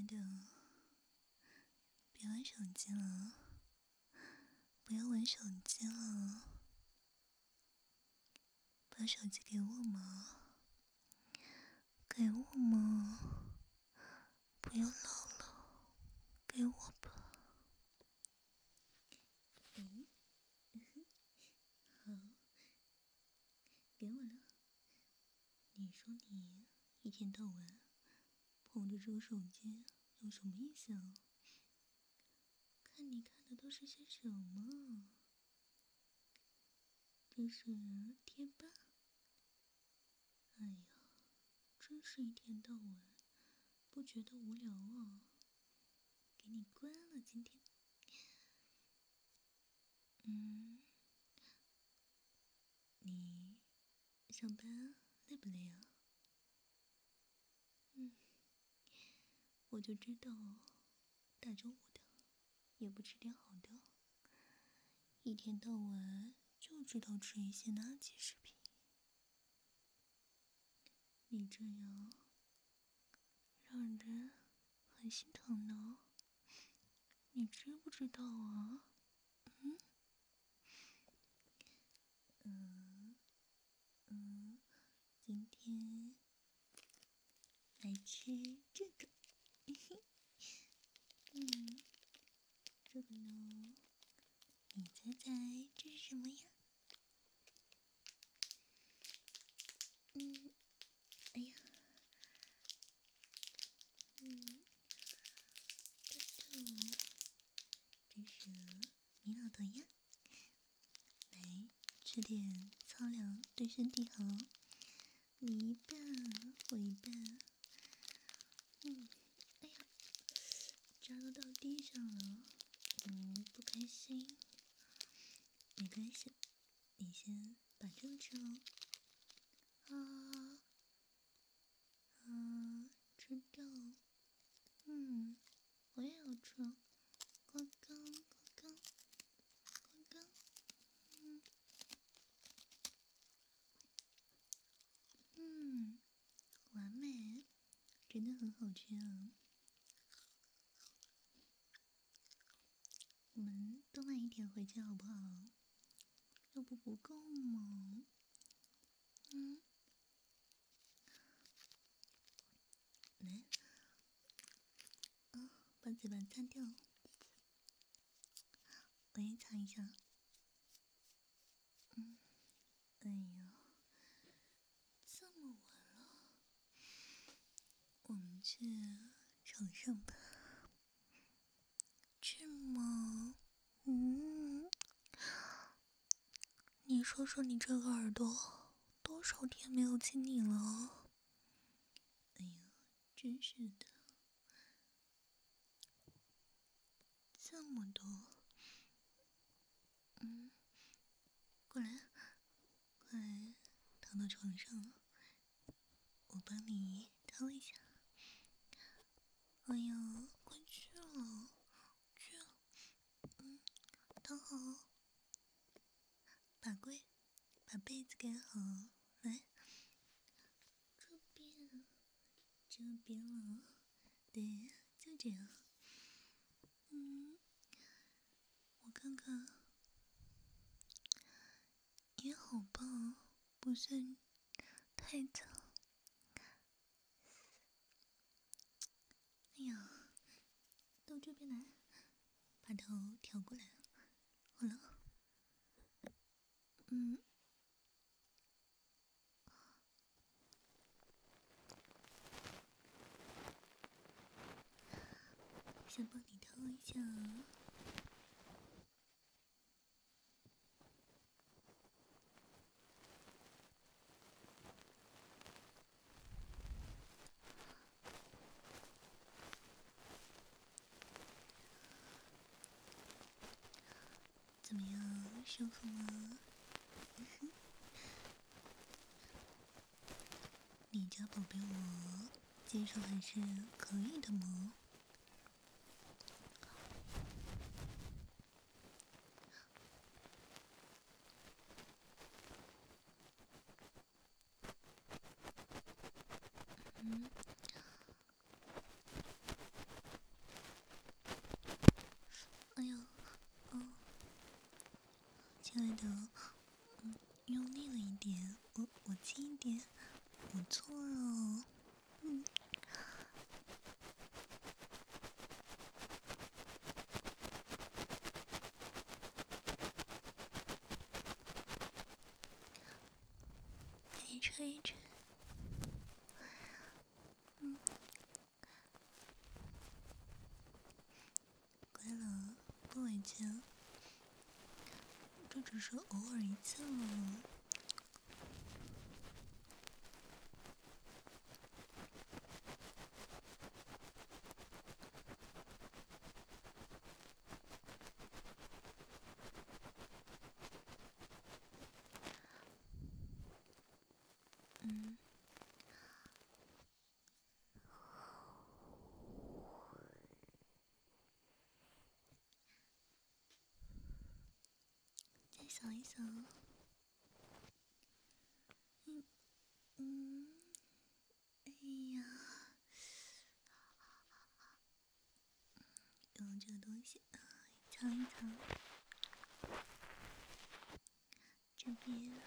爱的，别玩手机了，不要玩手机了，把手机给我嘛，给我嘛，不要闹了，给我吧。嗯，好，给我了。你说你一天到晚捧着这个手机有什么意思啊？看你看的都是些什么？这是贴吧？哎呀，真是一天到晚不觉得无聊啊！给你关了，今天。嗯，你上班累不累啊？嗯，我就知道，大中午的也不吃点好的，一天到晚就知道吃一些垃圾食品。你这样让人很心疼呢，你知不知道啊？嗯？嗯嗯，今天来吃这个，嗯，这个呢，你猜猜这是什么呀？嗯，哎呀，嗯，这这，这是你老头呀。来吃点粗粮对身体好，你一半，我一半。嗯，扎到地上了，嗯，不开心。没关系，你先把这个吃了。啊，啊，吃掉。嗯，我也要吃。呱呱呱呱。真的很好吃啊！我们多买一点回家好不好？要不不够吗？嗯，来，啊，把嘴巴擦掉，我也擦一下。嗯，哎呀，这么晚了。我们去床上吧，去吗？嗯，你说说你这个耳朵，多少天没有亲你了？哎呀，真是的，这么多。嗯，过来，快躺到床上，我帮你掏一下。哎呦，快去了，去了，嗯，躺好，把柜，把被子盖好，来，这边，这边了，对，就这样，嗯，我看看，也好棒，不算太脏。哎呀，到这边来，把头调过来，好了，嗯，帮你掏一下。怎么样，舒服吗？你家宝贝我接受还是可以的吗？嗯，亲爱的，嗯，用力了一点，我我轻一点，我错了，嗯。给你吹吹，嗯。乖了，不委屈。只是偶尔一次。嗯。想一想，嗯嗯，哎呀，用这个东西尝一尝，这边。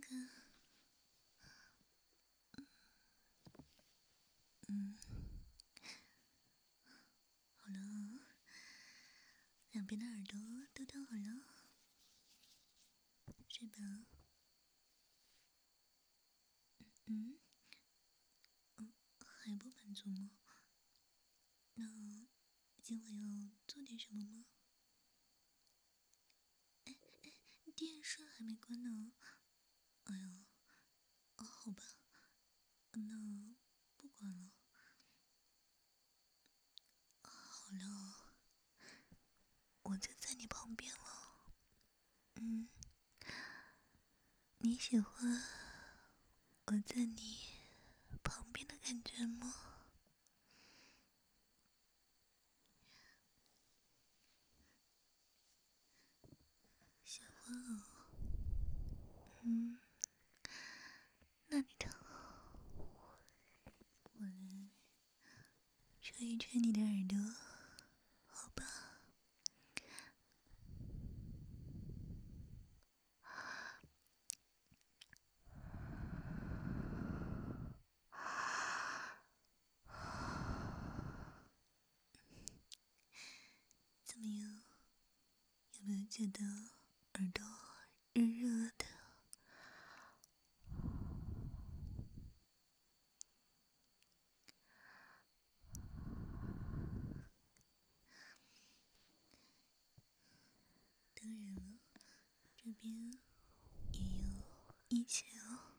看看，嗯，好了，两边的耳朵都烫好了，睡吧。嗯，嗯，还不满足吗？那今晚要做点什么吗？哎哎，电视还没关呢。哎呀，啊，好吧，那不管了。好了，我就在你旁边了。嗯，你喜欢我在你旁边的感觉吗？喜欢啊，嗯。那你躺好，我来吹你的耳朵，好吧？怎么样？有没有觉得耳朵热热的？当然了，这边也有一起哦。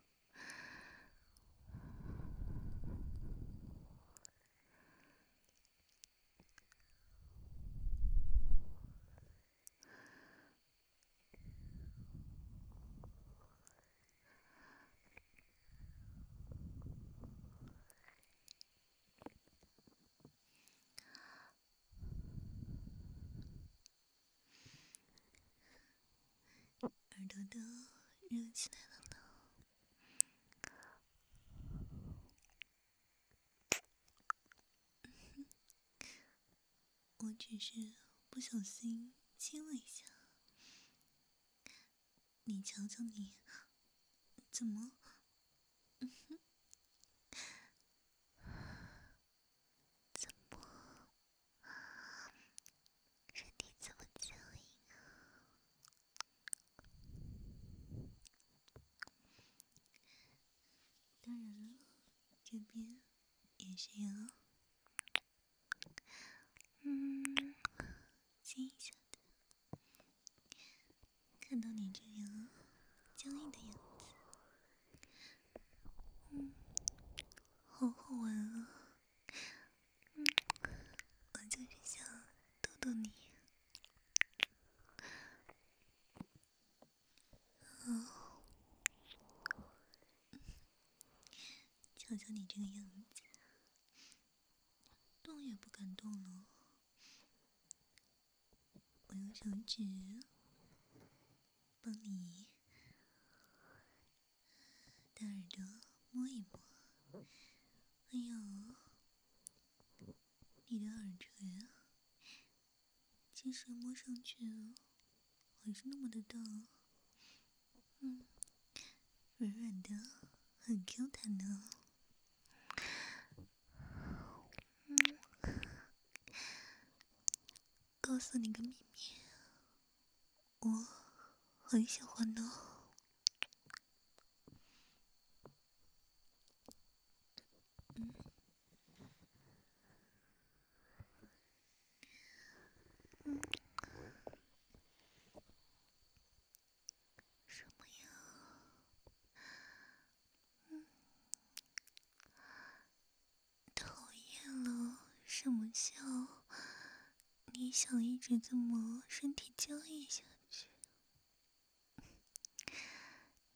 我都热起来了呢。我只是不小心亲了一下，你瞧瞧你，怎么然了，这边也是要，嗯，亲一下的。看到你这样僵硬的样子，嗯，好好玩啊！嗯，我就是想逗逗你。哦，瞧瞧你这个样子，动也不敢动了。我用手指帮你的耳朵摸一摸。哎呦，你的耳垂啊，其实摸上去还是那么的大，嗯，软软的，很 Q 弹的。告诉你个秘密，我很喜欢的。这么笑，你想一直这么身体僵硬下去？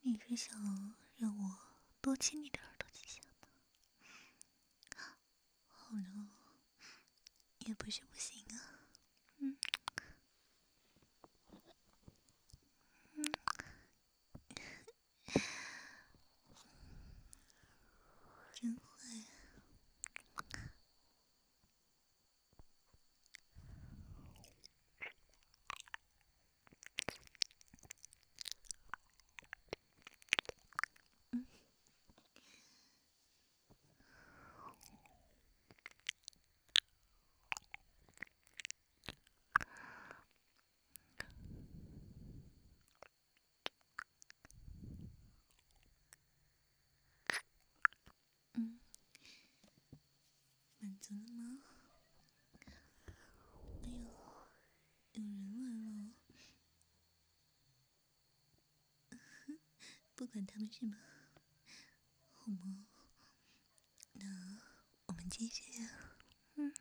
你是想让我多亲你的耳朵几下吗？好了，也不是不行啊。嗯，嗯，真坏。怎么了吗？哎呦，有人来了！不管他们是吗？好吗？那我们继续。嗯，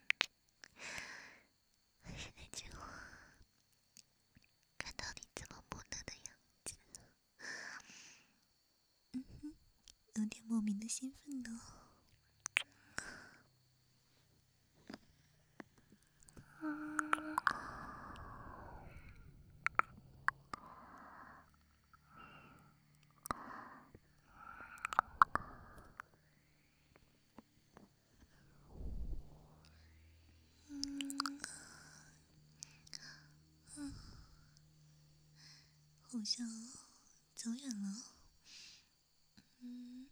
还是那句话，看到你这么木讷的样子，嗯哼，有点莫名的兴奋呢。好像走远了，嗯，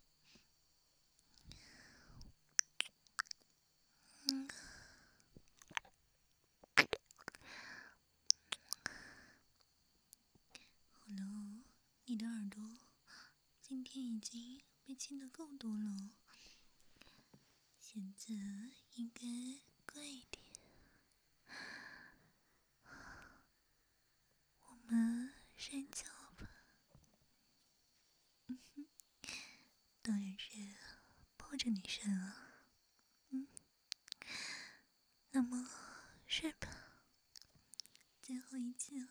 嗯，好了，你的耳朵今天已经被亲的够多了，现在应该乖一点。睡觉吧，嗯哼，当然是抱着你睡了，嗯，那么睡吧，最后一次了，